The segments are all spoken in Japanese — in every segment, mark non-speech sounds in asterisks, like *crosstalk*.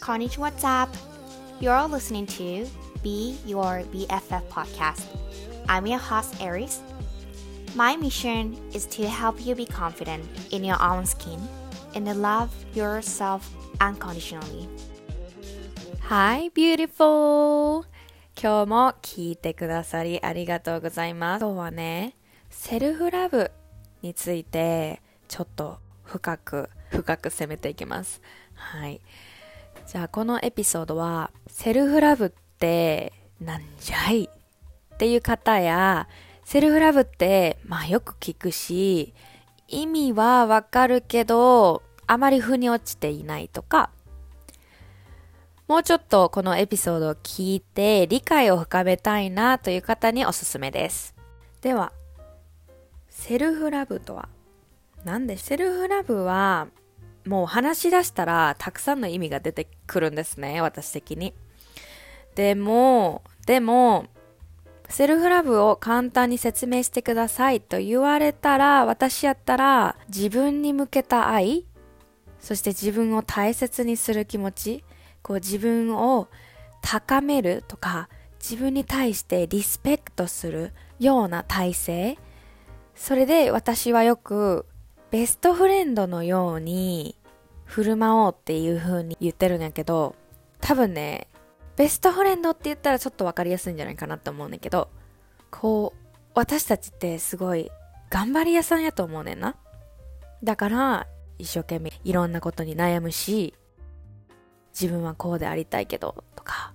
Konnichiwa, what's up? You're listening to Be Your BFF podcast. I'm your host, Aries. My mission is to help you be confident in your own skin and love yourself unconditionally. Hi, beautiful! 今日も聞いてくださりありがとうございます。今日はね、セルフラブについてちょっと深く深く攻めていきます。はい。じゃあこのエピソードはセルフラブってなんじゃいっていう方やセルフラブってまあよく聞くし意味はわかるけどあまり腑に落ちていないとかもうちょっとこのエピソードを聞いて理解を深めたいなという方におすすめです。では、セルフラブとは何でセルフラブはもう話し出したらたくさんの意味が出てくるんですね、私的に。でも、でも、セルフラブを簡単に説明してくださいと言われたら、私やったら自分に向けた愛、そして自分を大切にする気持ち、こう自分を高めるとか、自分に対してリスペクトするような体制、それで私はよくベストフレンドのように振る舞おうっていう風に言ってるんやけど、多分ね、ベストフレンドって言ったらちょっとわかりやすいんじゃないかなと思うんだけど、こう、私たちってすごい頑張り屋さんやと思うねんな。だから、一生懸命いろんなことに悩むし、自分はこうでありたいけど、とか、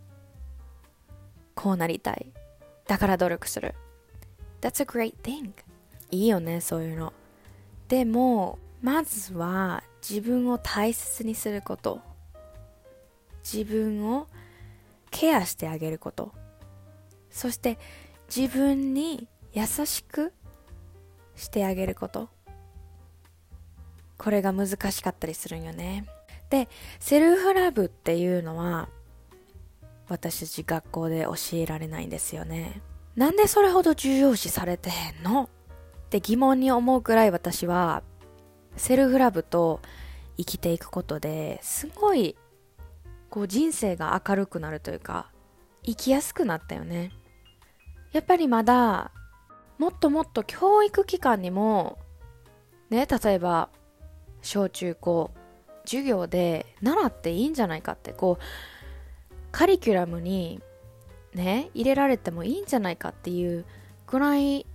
こうなりたい。だから努力する。That's a great thing. いいよね、そういうの。でもまずは自分を大切にすること。自分をケアしてあげること。そして自分に優しくしてあげること。これが難しかったりするんよね。でセルフラブっていうのは私たち学校で教えられないんですよね。なんでそれほど重要視されてへんの？って疑問に思うくらい私はセルフラブと生きていくことですごいこう人生が明るくなるというか生きやすくなったよね。やっぱりまだもっともっと教育機関にもね例えば小中高授業で習っていいんじゃないかってこうカリキュラムにね入れられてもいいんじゃないかっていうぐらい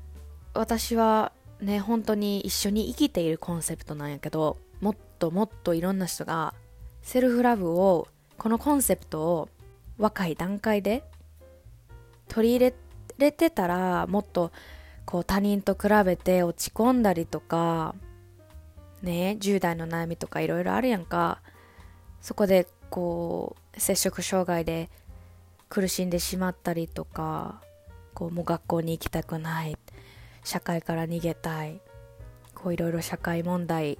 私はね本当に一緒に生きているコンセプトなんやけどもっともっといろんな人がセルフラブをこのコンセプトを若い段階で取り入れれてたらもっとこう他人と比べて落ち込んだりとかね10代の悩みとかいろいろあるやんか。そこでこう摂食障害で苦しんでしまったりとかこうもう学校に行きたくない。社会から逃げたい。こういろいろ社会問題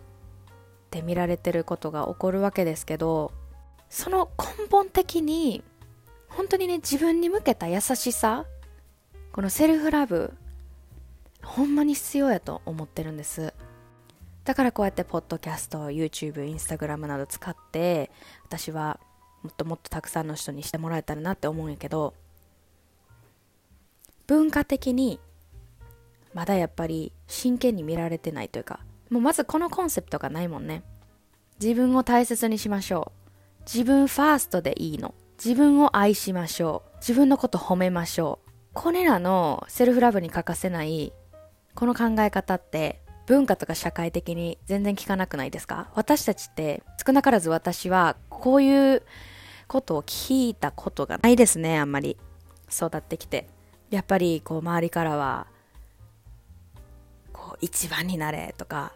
で見られてることが起こるわけですけどその根本的に本当にね自分に向けた優しさこのセルフラブほんまに必要やと思ってるんです。だからこうやってポッドキャスト YouTube インスタグラムなど使って私はもっともっとたくさんの人にしてもらえたらなって思うんやけど文化的にまだやっぱり真剣に見られてないというか、もうまずこのコンセプトがないもんね。自分を大切にしましょう。自分ファーストでいいの。自分を愛しましょう。自分のこと褒めましょう。これらのセルフラブに欠かせないこの考え方って文化とか社会的に全然聞かなくないですか？私たちって少なからず私はこういうことを聞いたことがないですねあんまり育ってきてやっぱりこう周りからは一番になれとか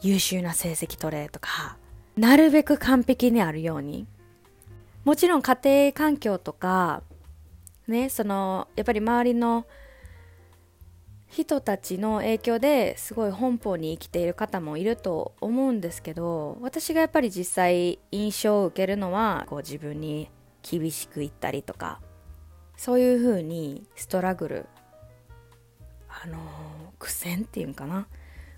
優秀な成績取れとかなるべく完璧にあるように。もちろん家庭環境とかねそのやっぱり周りの人たちの影響ですごい本邦に生きている方もいると思うんですけど私がやっぱり実際印象を受けるのはこう自分に厳しく言ったりとかそういうふうにストラグルあの苦戦っていうんかな？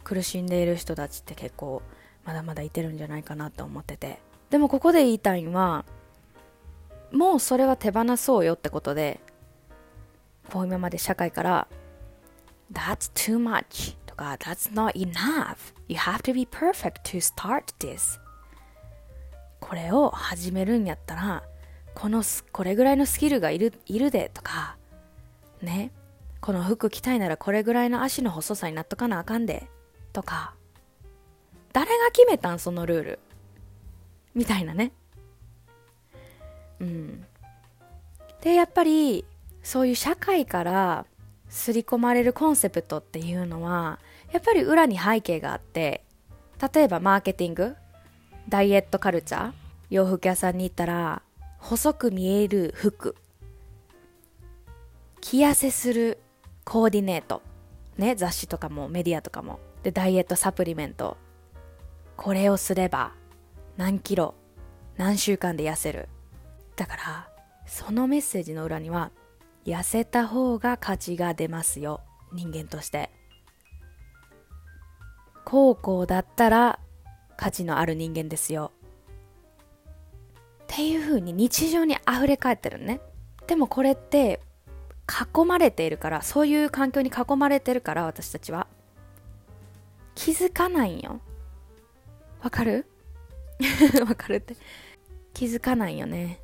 苦しんでいる人たちって結構まだまだいてるんじゃないかなと思ってて。でもここで言いたいのはもうそれは手放そうよってことでこう今まで社会から「That's too much」とか「That's not enough」「You have to be perfect to start this」これを始めるんやったらこのこれぐらいのスキルがいるいるでとかね。この服着たいならこれぐらいの足の細さになっとかなあかんで。とか。誰が決めたん？そのルール。みたいなね。うん。でやっぱりそういう社会から刷り込まれるコンセプトっていうのはやっぱり裏に背景があって例えばマーケティング。ダイエットカルチャー。洋服屋さんに行ったら細く見える服。着痩せするコーディネート。ね雑誌とかもメディアとかも。でダイエットサプリメント。これをすれば何キロ何週間で痩せる。だからそのメッセージの裏には痩せた方が価値が出ますよ。人間として。こうこうだったら価値のある人間ですよ。っていう風に日常に溢れ返ってるね。でもこれって囲まれているからそういう環境に囲まれてるから私たちは。気づかないんよ。わかる？*laughs* わかるって。気づかないよね。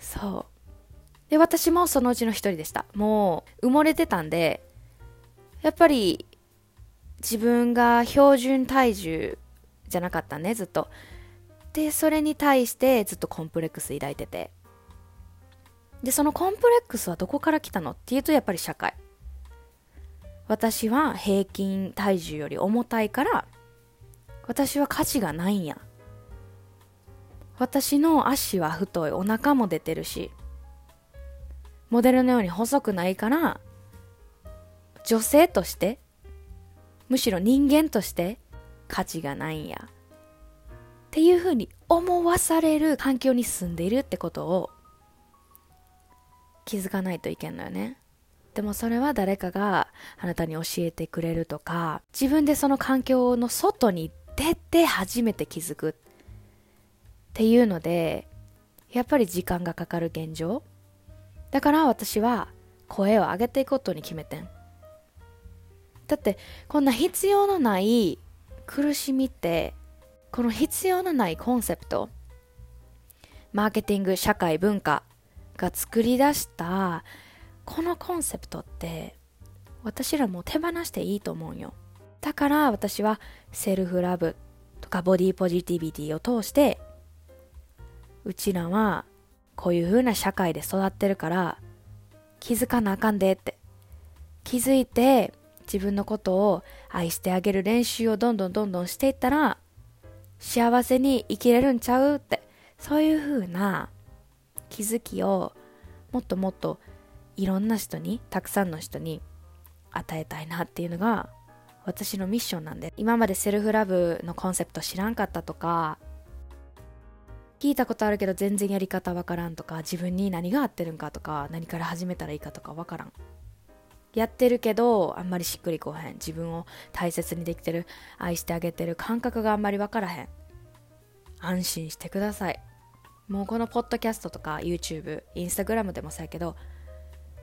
そう。で私もそのうちの一人でした。もう埋もれてたんでやっぱり自分が標準体重じゃなかったねずっと。でそれに対してずっとコンプレックス抱いてて。でそのコンプレックスはどこから来たのっていうとやっぱり社会。私は平均体重より重たいから私は価値がないんや。私の足は太いお腹も出てるしモデルのように細くないから女性としてむしろ人間として価値がないんや。っていうふうに思わされる環境に住んでいるってことを気づかないといけんのよね。でもそれは誰かがあなたに教えてくれるとか自分でその環境の外に出て初めて気づく。っていうのでやっぱり時間がかかる現状。だから私は声を上げていくことに決めてん。だってこんな必要のない苦しみってこの必要のないコンセプト。マーケティング社会文化。が作り出したこのコンセプトって私らも手放していいと思うよ。だから私はセルフラブとかボディポジティビティを通してうちらはこういう風な社会で育ってるから気づかなあかんでって。気づいて自分のことを愛してあげる練習をどんどんどんどんしていったら幸せに生きれるんちゃうって。そういう風な気づきをもっともっといろんな人にたくさんの人に与えたいなっていうのが私のミッションなんで今までセルフラブのコンセプト知らんかったとか聞いたことあるけど全然やり方わからんとか自分に何が合ってるんかとか何から始めたらいいかとかわからん。やってるけどあんまりしっくりこへん。自分を大切にできてる愛してあげてる感覚があんまり分からへん。安心してください。もうこのポッドキャストとか YouTube インスタグラムでもそうやけど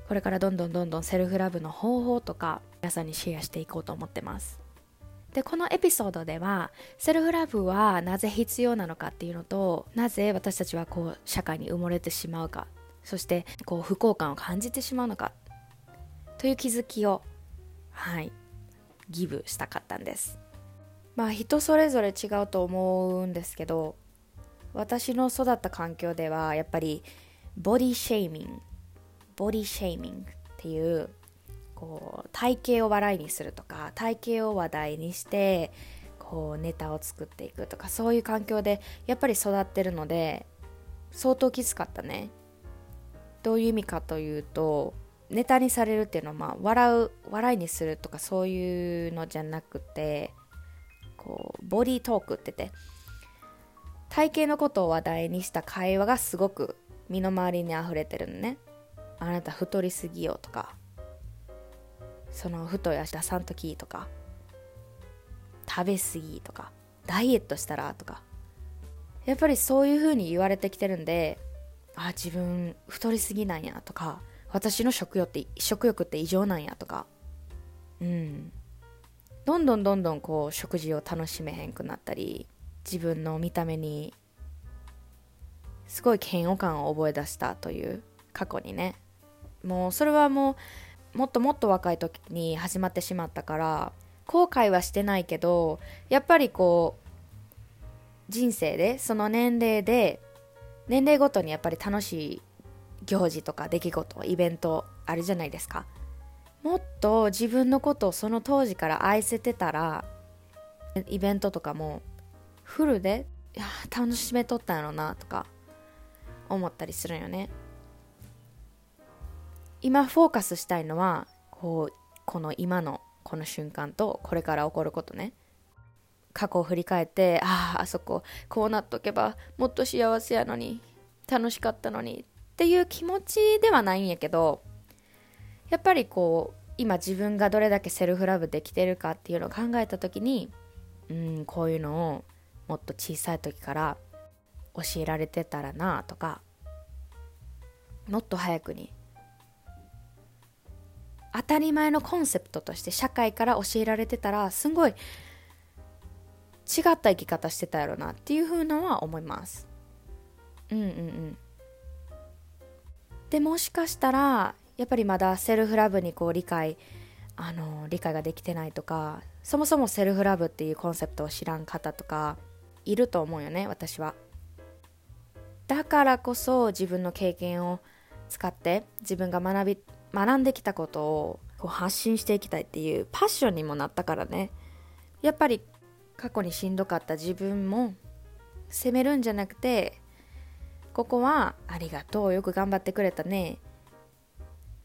これからどんどんどんどんセルフラブの方法とか皆さんにシェアしていこうと思ってます。でこのエピソードではセルフラブはなぜ必要なのかっていうのとなぜ私たちはこう社会に埋もれてしまうか。そしてこう不幸感を感じてしまうのか。という気づきをはいギブしたかったんです。まあ人それぞれ違うと思うんですけど私の育った環境ではやっぱりボディシェイミングボディシェイミングっていうこう体型を笑いにするとか体型を話題にしてこうネタを作っていくとかそういう環境でやっぱり育ってるので相当きつかったね。どういう意味かというとネタにされるっていうのは、まあ、笑う笑いにするとかそういうのじゃなくてこうボディートークって言って体型のことを話題にした会話がすごく身の回りに溢れてるのね。あなた太りすぎよとか。その太い足出さんときとか。食べ過ぎとか。ダイエットしたらとか。やっぱりそういう風に言われてきてるんであ自分太りすぎなんやとか。私の食欲って食欲って異常なんやとか。うん。どんどんどんどんこう食事を楽しめへんくなったり。自分の見た目にすごい嫌悪感を覚え出したという過去にね。もうそれはもうもっともっと若い時に始まってしまったから後悔はしてないけどやっぱりこう人生でその年齢で年齢ごとにやっぱり楽しい行事とか出来事イベントあるじゃないですか。もっと自分のことをその当時から愛せてたらイベントとかもフルでいや楽しめとったんやろなとか思ったりするんよね。今フォーカスしたいのはこうこの今のこの瞬間とこれから起こることね。過去を振り返ってあああそここうなっとけばもっと幸せやのに楽しかったのにっていう気持ちではないんやけどやっぱりこう今自分がどれだけセルフラブできてるかっていうのを考えた時にうんこういうのをもっと小さい時から教えられてたらなとかもっと早くに当たり前のコンセプトとして社会から教えられてたらすごい違った生き方してたやろなっていうふうのは思います。うんうんうん。でもしかしたらやっぱりまだセルフラブにこう理解あの理解ができてないとかそもそもセルフラブっていうコンセプトを知らん方とかいると思うよね私は。だからこそ自分の経験を使って自分が学び学んできたことをこう発信していきたいっていうパッションにもなったからね。やっぱり過去にしんどかった自分も責めるんじゃなくてここはありがとうよく頑張ってくれたねっ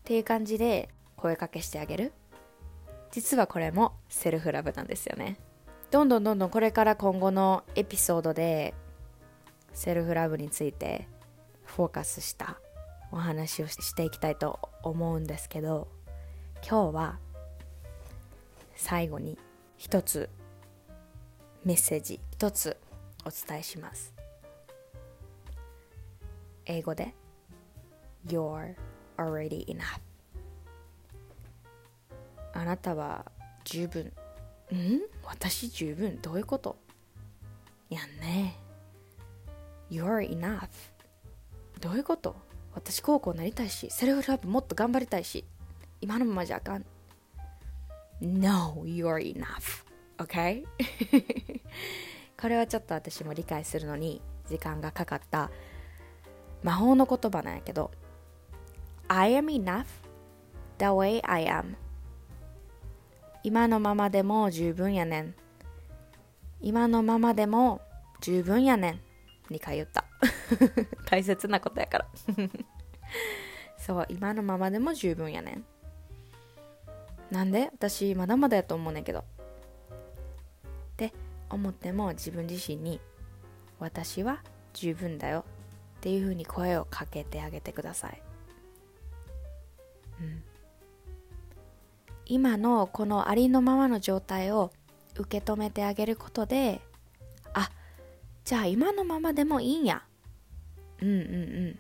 ていう感じで声かけしてあげる。実はこれもセルフラブなんですよね。どんどんどんどんこれから今後のエピソードでセルフラブについてフォーカスしたお話をしていきたいと思うんですけど今日は最後に一つメッセージ一つお伝えします。英語で You're already enough あなたは十分ん？私十分どういうこと？やんね。You're enough どういうこと？私高校なりたいしセルフラブもっと頑張りたいし。今のままじゃあかん。No, you're enough. OK? *laughs* これはちょっと私も理解するのに時間がかかった。魔法の言葉なんやけど I am enough the way I am. 今のままでも十分やねん。今のままでも十分やねん。2回言った。*laughs* 大切なことやから。*laughs* そう今のままでも十分やねん。なんで？私まだまだやと思うねんけど。って思っても自分自身に私は十分だよ。っていうふうに声をかけてあげてください、うん、今のこのありのままの状態を受け止めてあげることであじゃあ今のままでもいいんや。うんうんうん。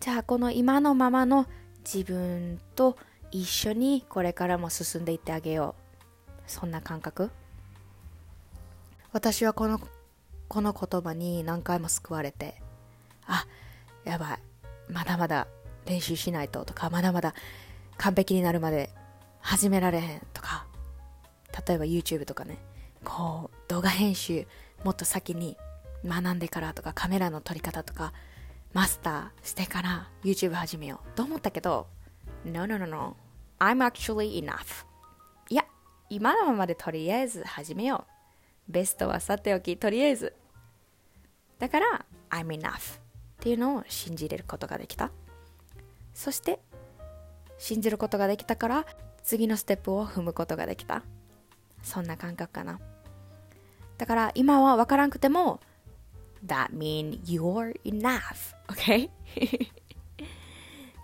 じゃあこの今のままの自分と一緒にこれからも進んでいってあげよう。そんな感覚？私はこのこの言葉に何回も救われてあやばい。まだまだ練習しないととかまだまだ完璧になるまで始められへんとか。例えば YouTube とかね。こう動画編集もっと先に学んでからとかカメラの撮り方とかマスターしてから YouTube 始めよう。と思ったけど No no no no. I'm actually enough. いや今のままでとりあえず始めよう。ベストはさておきとりあえず。だから I'm enough. っていうのを信じれることができた。そして信じることができたから次のステップを踏むことができた。そんな感覚かな。だから今は分からんくても That mean you're enough OK? *laughs*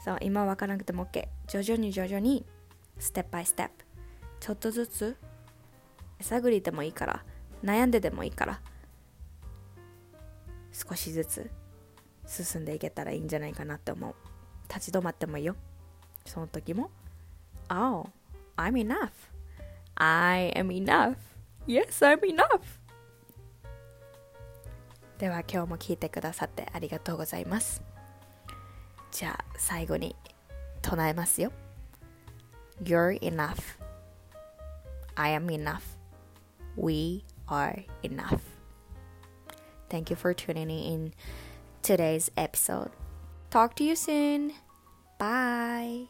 そう今分からなくても OK 徐々に徐々にステップバイステップちょっとずつ探りでもいいから悩んででもいいから少しずつ進んでいけたらいいんじゃないかなって思う。立ち止まってもいいよ。その時も Oh, I'm enough I am enough Yes, I'm enough では今日も聞いてくださってありがとうございますじゃあ最後に唱えますよ You're enough I am enough We are enough Thank you for tuning in today's episode. Talk to you soon. Bye.